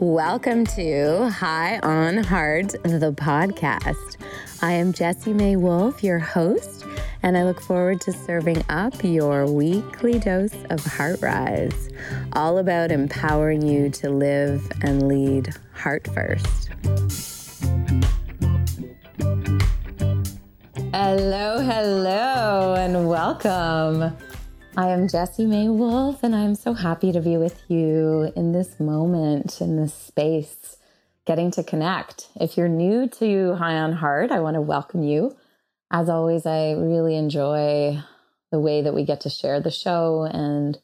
Welcome to High on Heart, the podcast. I am Jessie May Wolf, your host, and I look forward to serving up your weekly dose of Heart Rise, all about empowering you to live and lead heart first. Hello, hello, and welcome. I am Jessie May Wolf, and I'm so happy to be with you in this moment, in this space, getting to connect. If you're new to High on Heart, I want to welcome you. As always, I really enjoy the way that we get to share the show and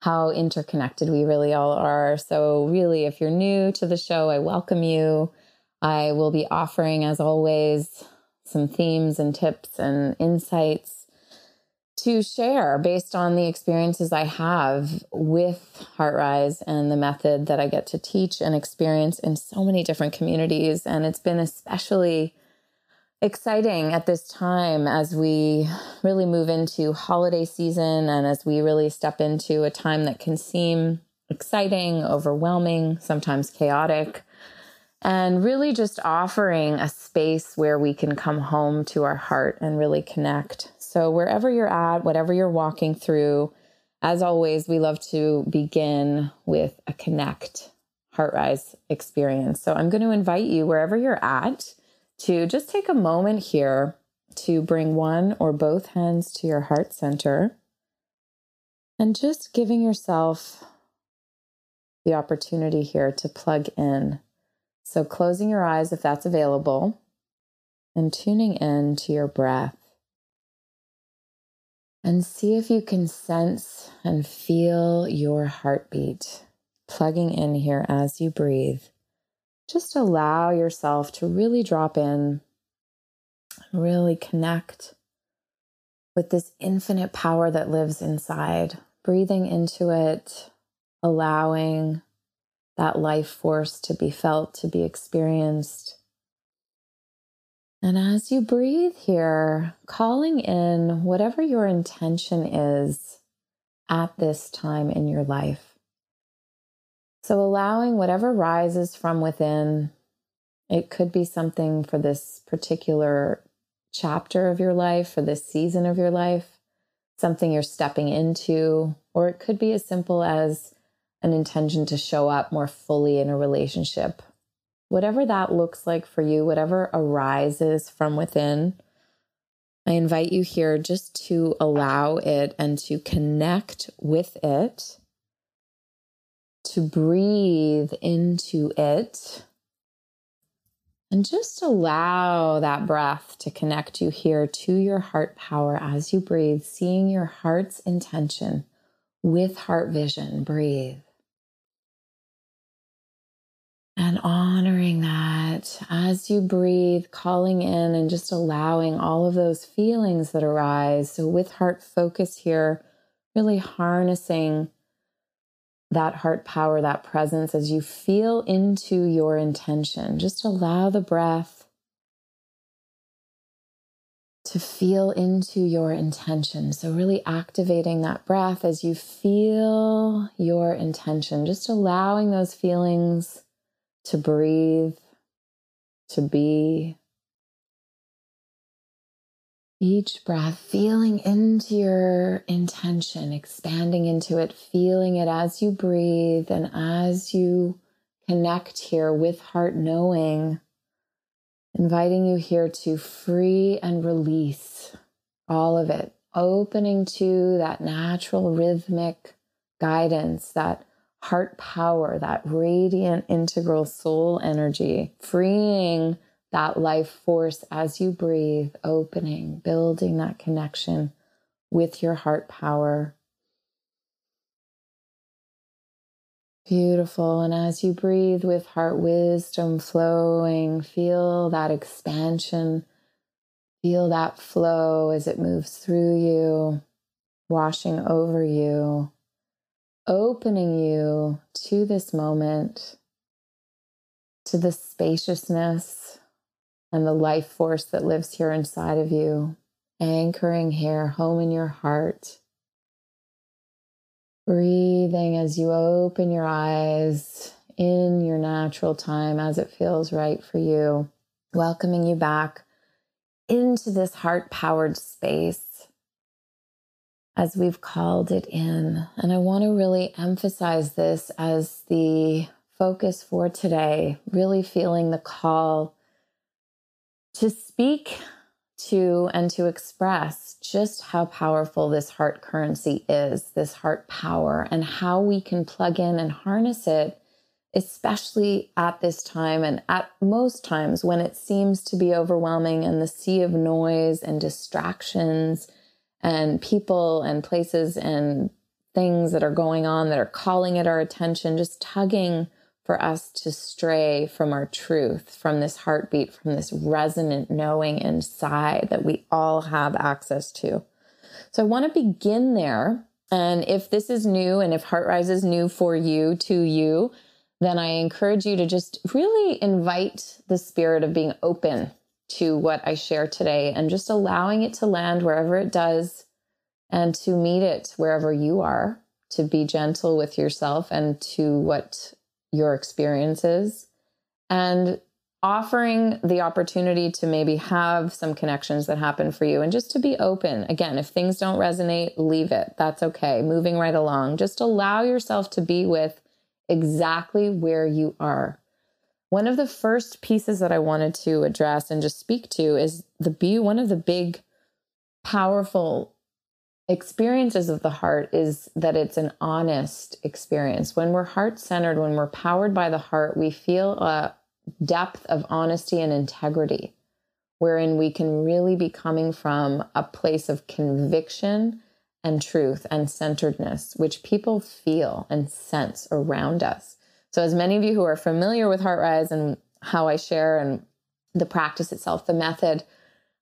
how interconnected we really all are. So, really, if you're new to the show, I welcome you. I will be offering, as always, some themes and tips and insights to share based on the experiences I have with HeartRise and the method that I get to teach and experience in so many different communities. And it's been especially exciting at this time as we really move into holiday season and as we really step into a time that can seem exciting, overwhelming, sometimes chaotic. And really just offering a space where we can come home to our heart and really connect. So, wherever you're at, whatever you're walking through, as always, we love to begin with a connect heart rise experience. So, I'm going to invite you, wherever you're at, to just take a moment here to bring one or both hands to your heart center and just giving yourself the opportunity here to plug in. So, closing your eyes if that's available and tuning in to your breath and see if you can sense and feel your heartbeat plugging in here as you breathe. Just allow yourself to really drop in, really connect with this infinite power that lives inside, breathing into it, allowing that life force to be felt, to be experienced and as you breathe here, calling in whatever your intention is at this time in your life. So, allowing whatever rises from within, it could be something for this particular chapter of your life, for this season of your life, something you're stepping into, or it could be as simple as an intention to show up more fully in a relationship whatever that looks like for you, whatever arises from within, I invite you here just to allow it and to connect with it, to breathe into it, and just allow that breath to connect you here to your heart power as you breathe, seeing your heart's intention with heart vision. Breathe and honoring that as you breathe, calling in and just allowing all of those feelings that arise. So, with heart focus here, really harnessing that heart power, that presence as you feel into your intention. Just allow the breath to feel into your intention. So, really activating that breath as you feel your intention, just allowing those feelings to breathe, to be. Each breath, feeling into your intention, expanding into it, feeling it as you breathe and as you connect here with heart knowing, inviting you here to free and release all of it, opening to that natural rhythmic guidance, that heart power, that radiant integral soul energy, freeing that life force as you breathe, opening, building that connection with your heart power. Beautiful. And as you breathe with heart wisdom flowing, feel that expansion, feel that flow as it moves through you, washing over you opening you to this moment, to the spaciousness and the life force that lives here inside of you, anchoring here home in your heart. Breathing as you open your eyes in your natural time as it feels right for you, welcoming you back into this heart powered space as we've called it in. And I want to really emphasize this as the focus for today, really feeling the call to speak to and to express just how powerful this heart currency is, this heart power, and how we can plug in and harness it, especially at this time and at most times when it seems to be overwhelming and the sea of noise and distractions and people and places and things that are going on that are calling at our attention, just tugging for us to stray from our truth, from this heartbeat, from this resonant knowing inside that we all have access to. So I want to begin there. And if this is new and if HeartRise is new for you, to you, then I encourage you to just really invite the spirit of being open to what I share today and just allowing it to land wherever it does and to meet it wherever you are, to be gentle with yourself and to what your experience is, and offering the opportunity to maybe have some connections that happen for you and just to be open. Again, if things don't resonate, leave it. That's okay. Moving right along. Just allow yourself to be with exactly where you are. One of the first pieces that I wanted to address and just speak to is the be one of the big powerful experiences of the heart is that it's an honest experience. When we're heart centered, when we're powered by the heart, we feel a depth of honesty and integrity, wherein we can really be coming from a place of conviction and truth and centeredness, which people feel and sense around us. So, as many of you who are familiar with HeartRise and how I share and the practice itself, the method,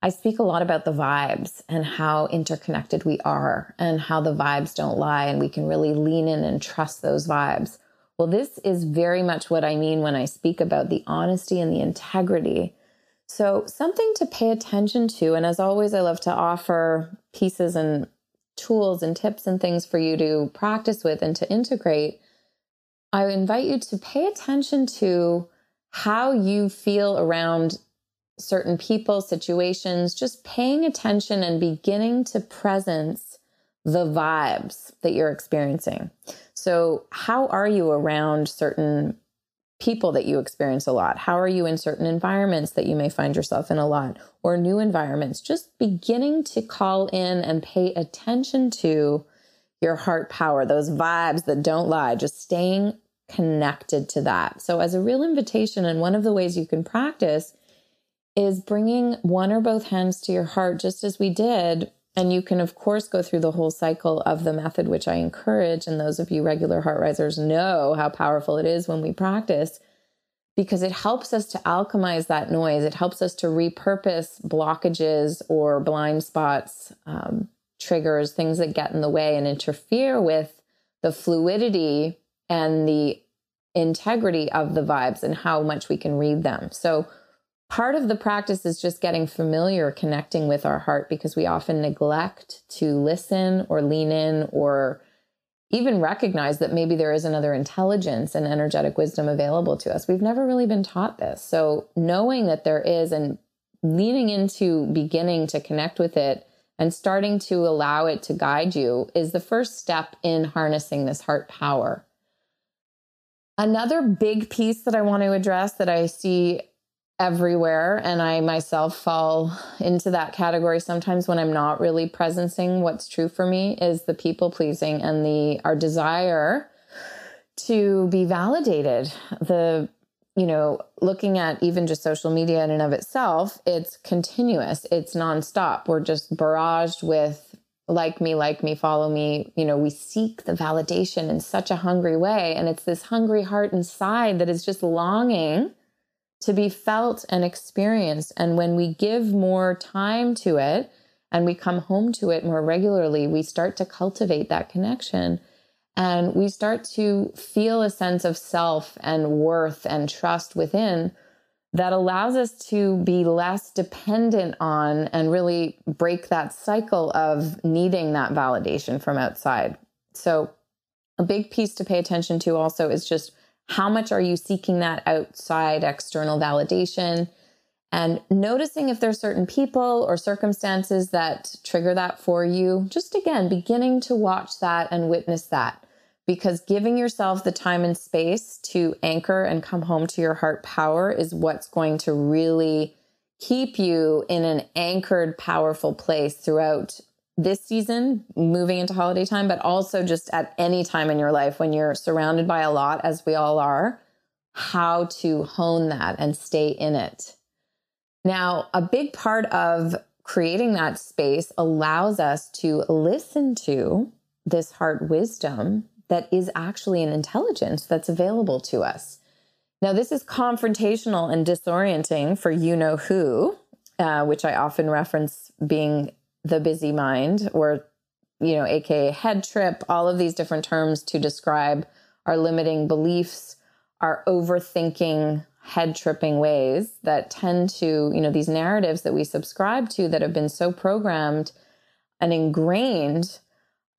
I speak a lot about the vibes and how interconnected we are and how the vibes don't lie and we can really lean in and trust those vibes. Well, this is very much what I mean when I speak about the honesty and the integrity. So, something to pay attention to. And as always, I love to offer pieces and tools and tips and things for you to practice with and to integrate. I invite you to pay attention to how you feel around certain people, situations, just paying attention and beginning to presence the vibes that you're experiencing. So, how are you around certain people that you experience a lot? How are you in certain environments that you may find yourself in a lot or new environments? Just beginning to call in and pay attention to your heart power, those vibes that don't lie, just staying connected to that. So, as a real invitation, and one of the ways you can practice is bringing one or both hands to your heart, just as we did. And you can, of course, go through the whole cycle of the method, which I encourage. And those of you regular heart risers know how powerful it is when we practice because it helps us to alchemize that noise. It helps us to repurpose blockages or blind spots, um, triggers, things that get in the way and interfere with the fluidity and the integrity of the vibes and how much we can read them. So, part of the practice is just getting familiar connecting with our heart because we often neglect to listen or lean in or even recognize that maybe there is another intelligence and energetic wisdom available to us. We've never really been taught this. So, knowing that there is and leaning into beginning to connect with it and starting to allow it to guide you is the first step in harnessing this heart power. Another big piece that I want to address that I see everywhere and i myself fall into that category sometimes when i'm not really presencing what's true for me is the people pleasing and the our desire to be validated. The you know looking at even just social media in and of itself it's continuous. It's nonstop. We're just barraged with like me like me follow me. You know we seek the validation in such a hungry way. And it's this hungry heart inside that is just longing to be felt and experienced. And when we give more time to it and we come home to it more regularly, we start to cultivate that connection. And we start to feel a sense of self and worth and trust within that allows us to be less dependent on and really break that cycle of needing that validation from outside. So, a big piece to pay attention to also is just How much are you seeking that outside external validation? And noticing if there's certain people or circumstances that trigger that for you. Just again, beginning to watch that and witness that. Because giving yourself the time and space to anchor and come home to your heart power is what's going to really keep you in an anchored, powerful place throughout this season, moving into holiday time, but also just at any time in your life when you're surrounded by a lot, as we all are, how to hone that and stay in it. Now, a big part of creating that space allows us to listen to this heart wisdom that is actually an intelligence that's available to us. Now, this is confrontational and disorienting for you know who, uh, which I often reference being the busy mind or, you know, AKA head trip, all of these different terms to describe our limiting beliefs, our overthinking, head tripping ways that tend to, you know, these narratives that we subscribe to that have been so programmed and ingrained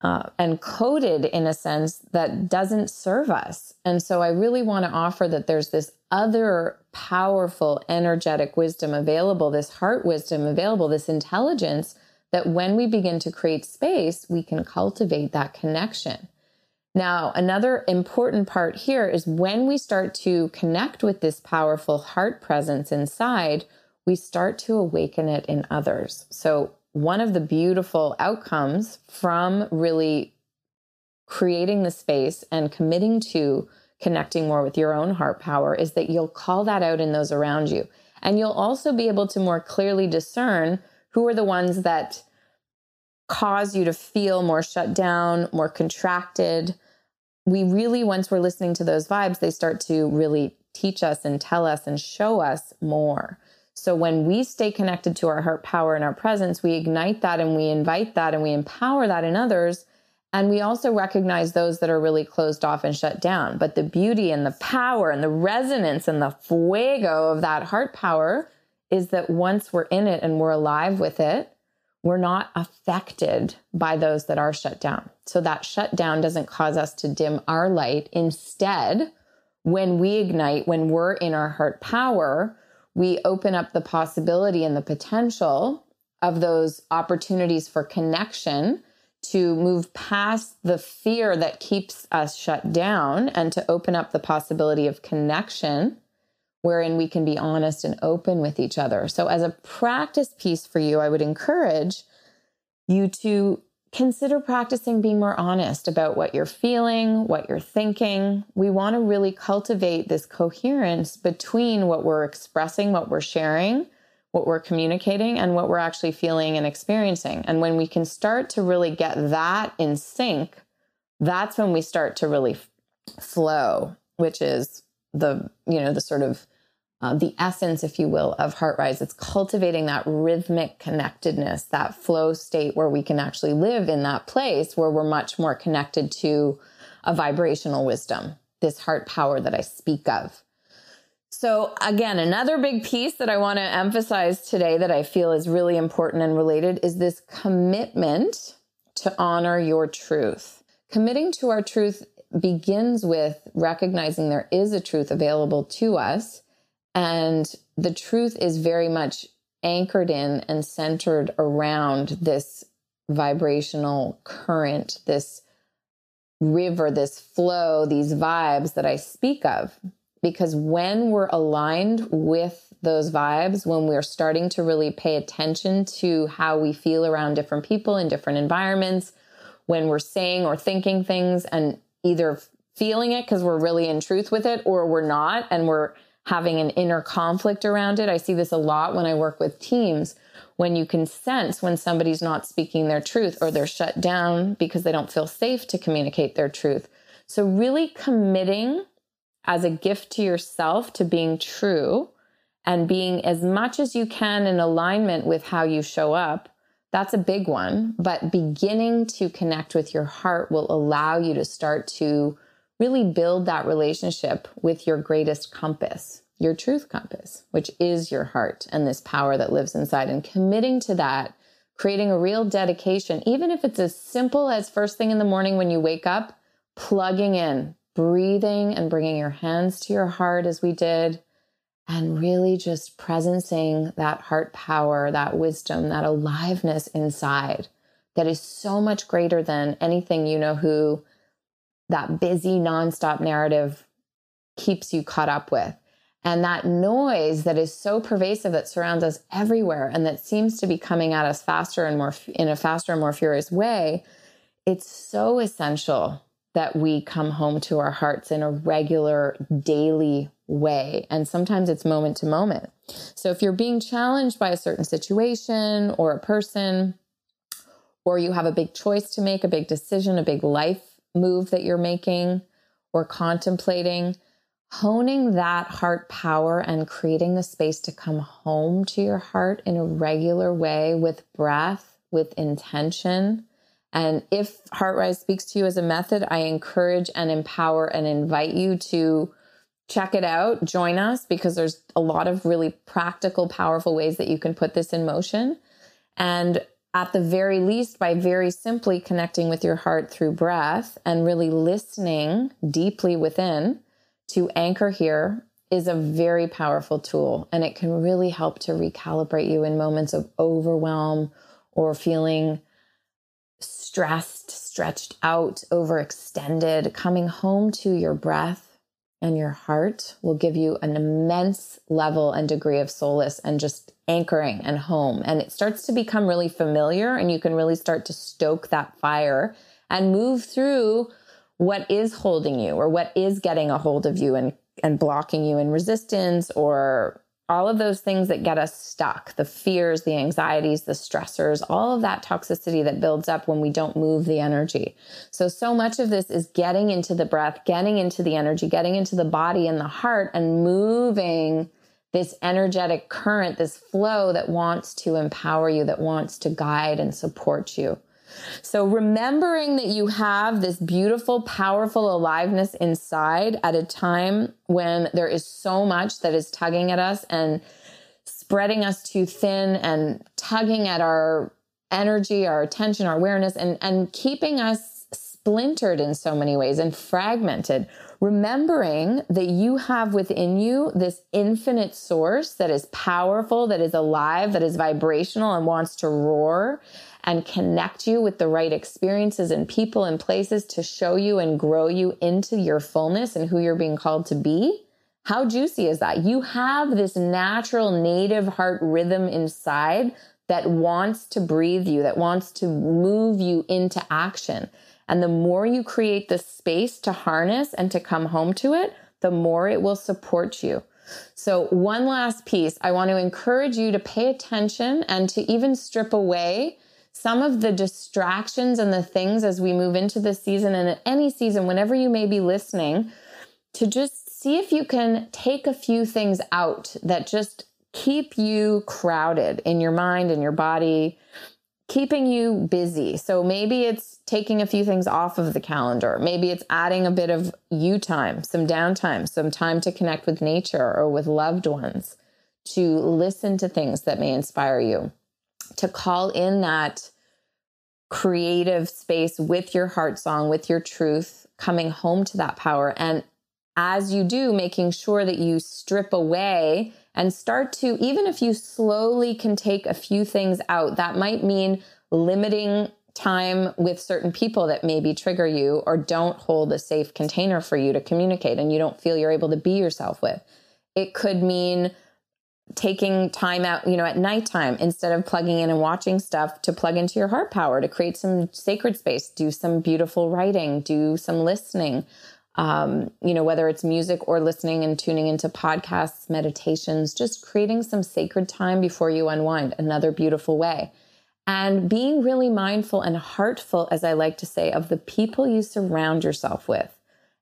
uh, and coded in a sense that doesn't serve us. And so I really want to offer that there's this other powerful, energetic wisdom available, this heart wisdom available, this intelligence that when we begin to create space, we can cultivate that connection. Now, another important part here is when we start to connect with this powerful heart presence inside, we start to awaken it in others. So, one of the beautiful outcomes from really creating the space and committing to connecting more with your own heart power is that you'll call that out in those around you. And you'll also be able to more clearly discern who are the ones that cause you to feel more shut down, more contracted. We really, once we're listening to those vibes, they start to really teach us and tell us and show us more. So when we stay connected to our heart power and our presence, we ignite that and we invite that and we empower that in others. And we also recognize those that are really closed off and shut down. But the beauty and the power and the resonance and the fuego of that heart power is that once we're in it and we're alive with it, we're not affected by those that are shut down. So that shutdown doesn't cause us to dim our light. Instead, when we ignite, when we're in our heart power, we open up the possibility and the potential of those opportunities for connection to move past the fear that keeps us shut down and to open up the possibility of connection wherein we can be honest and open with each other. So, as a practice piece for you, I would encourage you to consider practicing being more honest about what you're feeling, what you're thinking. We want to really cultivate this coherence between what we're expressing, what we're sharing, what we're communicating, and what we're actually feeling and experiencing. And when we can start to really get that in sync, that's when we start to really flow, which is the, you know, the sort of uh, the essence, if you will, of HeartRise. It's cultivating that rhythmic connectedness, that flow state where we can actually live in that place where we're much more connected to a vibrational wisdom, this heart power that I speak of. So, again, another big piece that I want to emphasize today that I feel is really important and related is this commitment to honor your truth. Committing to our truth begins with recognizing there is a truth available to us and the truth is very much anchored in and centered around this vibrational current, this river, this flow, these vibes that I speak of. Because when we're aligned with those vibes, when we're starting to really pay attention to how we feel around different people in different environments, when we're saying or thinking things and either feeling it because we're really in truth with it or we're not and we're having an inner conflict around it. I see this a lot when I work with teams when you can sense when somebody's not speaking their truth or they're shut down because they don't feel safe to communicate their truth. So, really committing as a gift to yourself to being true and being as much as you can in alignment with how you show up. That's a big one. But beginning to connect with your heart will allow you to start to really build that relationship with your greatest compass, your truth compass, which is your heart and this power that lives inside. And committing to that, creating a real dedication, even if it's as simple as first thing in the morning when you wake up, plugging in, breathing and bringing your hands to your heart as we did, and really just presencing that heart power, that wisdom, that aliveness inside that is so much greater than anything you know who that busy nonstop narrative keeps you caught up with. And that noise that is so pervasive that surrounds us everywhere and that seems to be coming at us faster and more in a faster and more furious way, it's so essential that we come home to our hearts in a regular daily way. And sometimes it's moment to moment. So if you're being challenged by a certain situation or a person, or you have a big choice to make, a big decision, a big life move that you're making or contemplating, honing that heart power and creating the space to come home to your heart in a regular way with breath, with intention, and if HeartRise speaks to you as a method, I encourage and empower and invite you to check it out, join us because there's a lot of really practical, powerful ways that you can put this in motion. And at the very least, by very simply connecting with your heart through breath and really listening deeply within to anchor here is a very powerful tool. And it can really help to recalibrate you in moments of overwhelm or feeling stressed, stretched out, overextended, coming home to your breath and your heart will give you an immense level and degree of solace and just anchoring and home. And it starts to become really familiar, and you can really start to stoke that fire and move through what is holding you or what is getting a hold of you and, and blocking you in resistance or all of those things that get us stuck the fears, the anxieties, the stressors, all of that toxicity that builds up when we don't move the energy. So, so much of this is getting into the breath, getting into the energy, getting into the body and the heart, and moving this energetic current, this flow that wants to empower you, that wants to guide and support you. So remembering that you have this beautiful, powerful aliveness inside at a time when there is so much that is tugging at us and spreading us too thin and tugging at our energy, our attention, our awareness, and, and keeping us splintered in so many ways and fragmented. Remembering that you have within you this infinite source that is powerful, that is alive, that is vibrational and wants to roar and connect you with the right experiences and people and places to show you and grow you into your fullness and who you're being called to be. How juicy is that? You have this natural native heart rhythm inside that wants to breathe you, that wants to move you into action. And the more you create the space to harness and to come home to it, the more it will support you. So, one last piece I want to encourage you to pay attention and to even strip away some of the distractions and the things as we move into this season and any season, whenever you may be listening, to just see if you can take a few things out that just keep you crowded in your mind and your body, keeping you busy. So maybe it's taking a few things off of the calendar. Maybe it's adding a bit of you time, some downtime, some time to connect with nature or with loved ones, to listen to things that may inspire you to call in that creative space with your heart song, with your truth, coming home to that power. And as you do, making sure that you strip away and start to, even if you slowly can take a few things out, that might mean limiting time with certain people that maybe trigger you or don't hold a safe container for you to communicate and you don't feel you're able to be yourself with. It could mean taking time out, you know, at nighttime instead of plugging in and watching stuff to plug into your heart power to create some sacred space, do some beautiful writing, do some listening. Um, you know, whether it's music or listening and tuning into podcasts, meditations, just creating some sacred time before you unwind, another beautiful way. And being really mindful and heartful, as I like to say, of the people you surround yourself with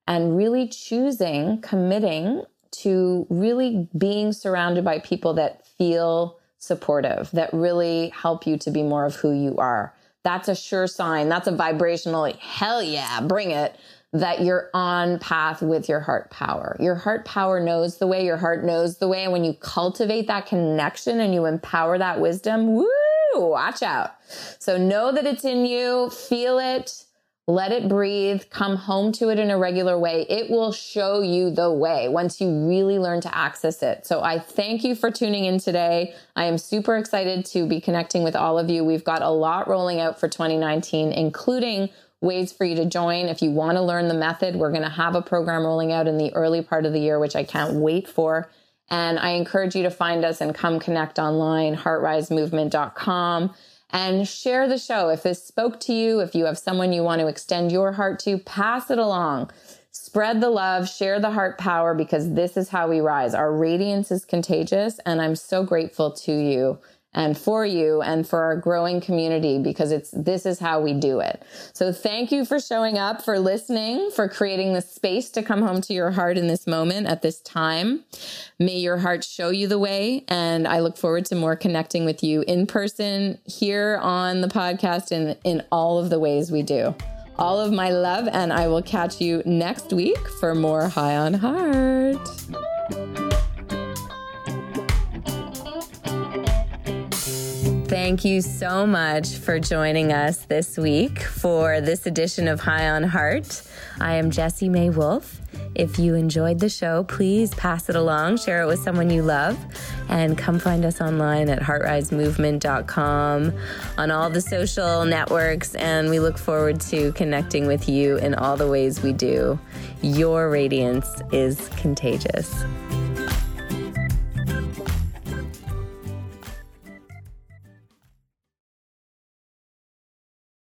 and really choosing, committing to really being surrounded by people that feel supportive, that really help you to be more of who you are. That's a sure sign. That's a vibrational, hell yeah, bring it, that you're on path with your heart power. Your heart power knows the way, your heart knows the way. And when you cultivate that connection and you empower that wisdom, woo, watch out. So know that it's in you, feel it, let it breathe, come home to it in a regular way. It will show you the way once you really learn to access it. So I thank you for tuning in today. I am super excited to be connecting with all of you. We've got a lot rolling out for 2019, including ways for you to join. If you want to learn the method, we're going to have a program rolling out in the early part of the year, which I can't wait for. And I encourage you to find us and come connect online, heartrisemovement.com and share the show. If this spoke to you, if you have someone you want to extend your heart to, pass it along. Spread the love, share the heart power because this is how we rise. Our radiance is contagious, and I'm so grateful to you and for you and for our growing community because it's this is how we do it. So thank you for showing up, for listening, for creating the space to come home to your heart in this moment at this time. May your heart show you the way and I look forward to more connecting with you in person here on the podcast and in all of the ways we do. All of my love and I will catch you next week for more High on Heart. Thank you so much for joining us this week for this edition of High on Heart. I am Jessie May Wolf. If you enjoyed the show, please pass it along, share it with someone you love, and come find us online at heartrisemovement.com on all the social networks. And we look forward to connecting with you in all the ways we do. Your radiance is contagious.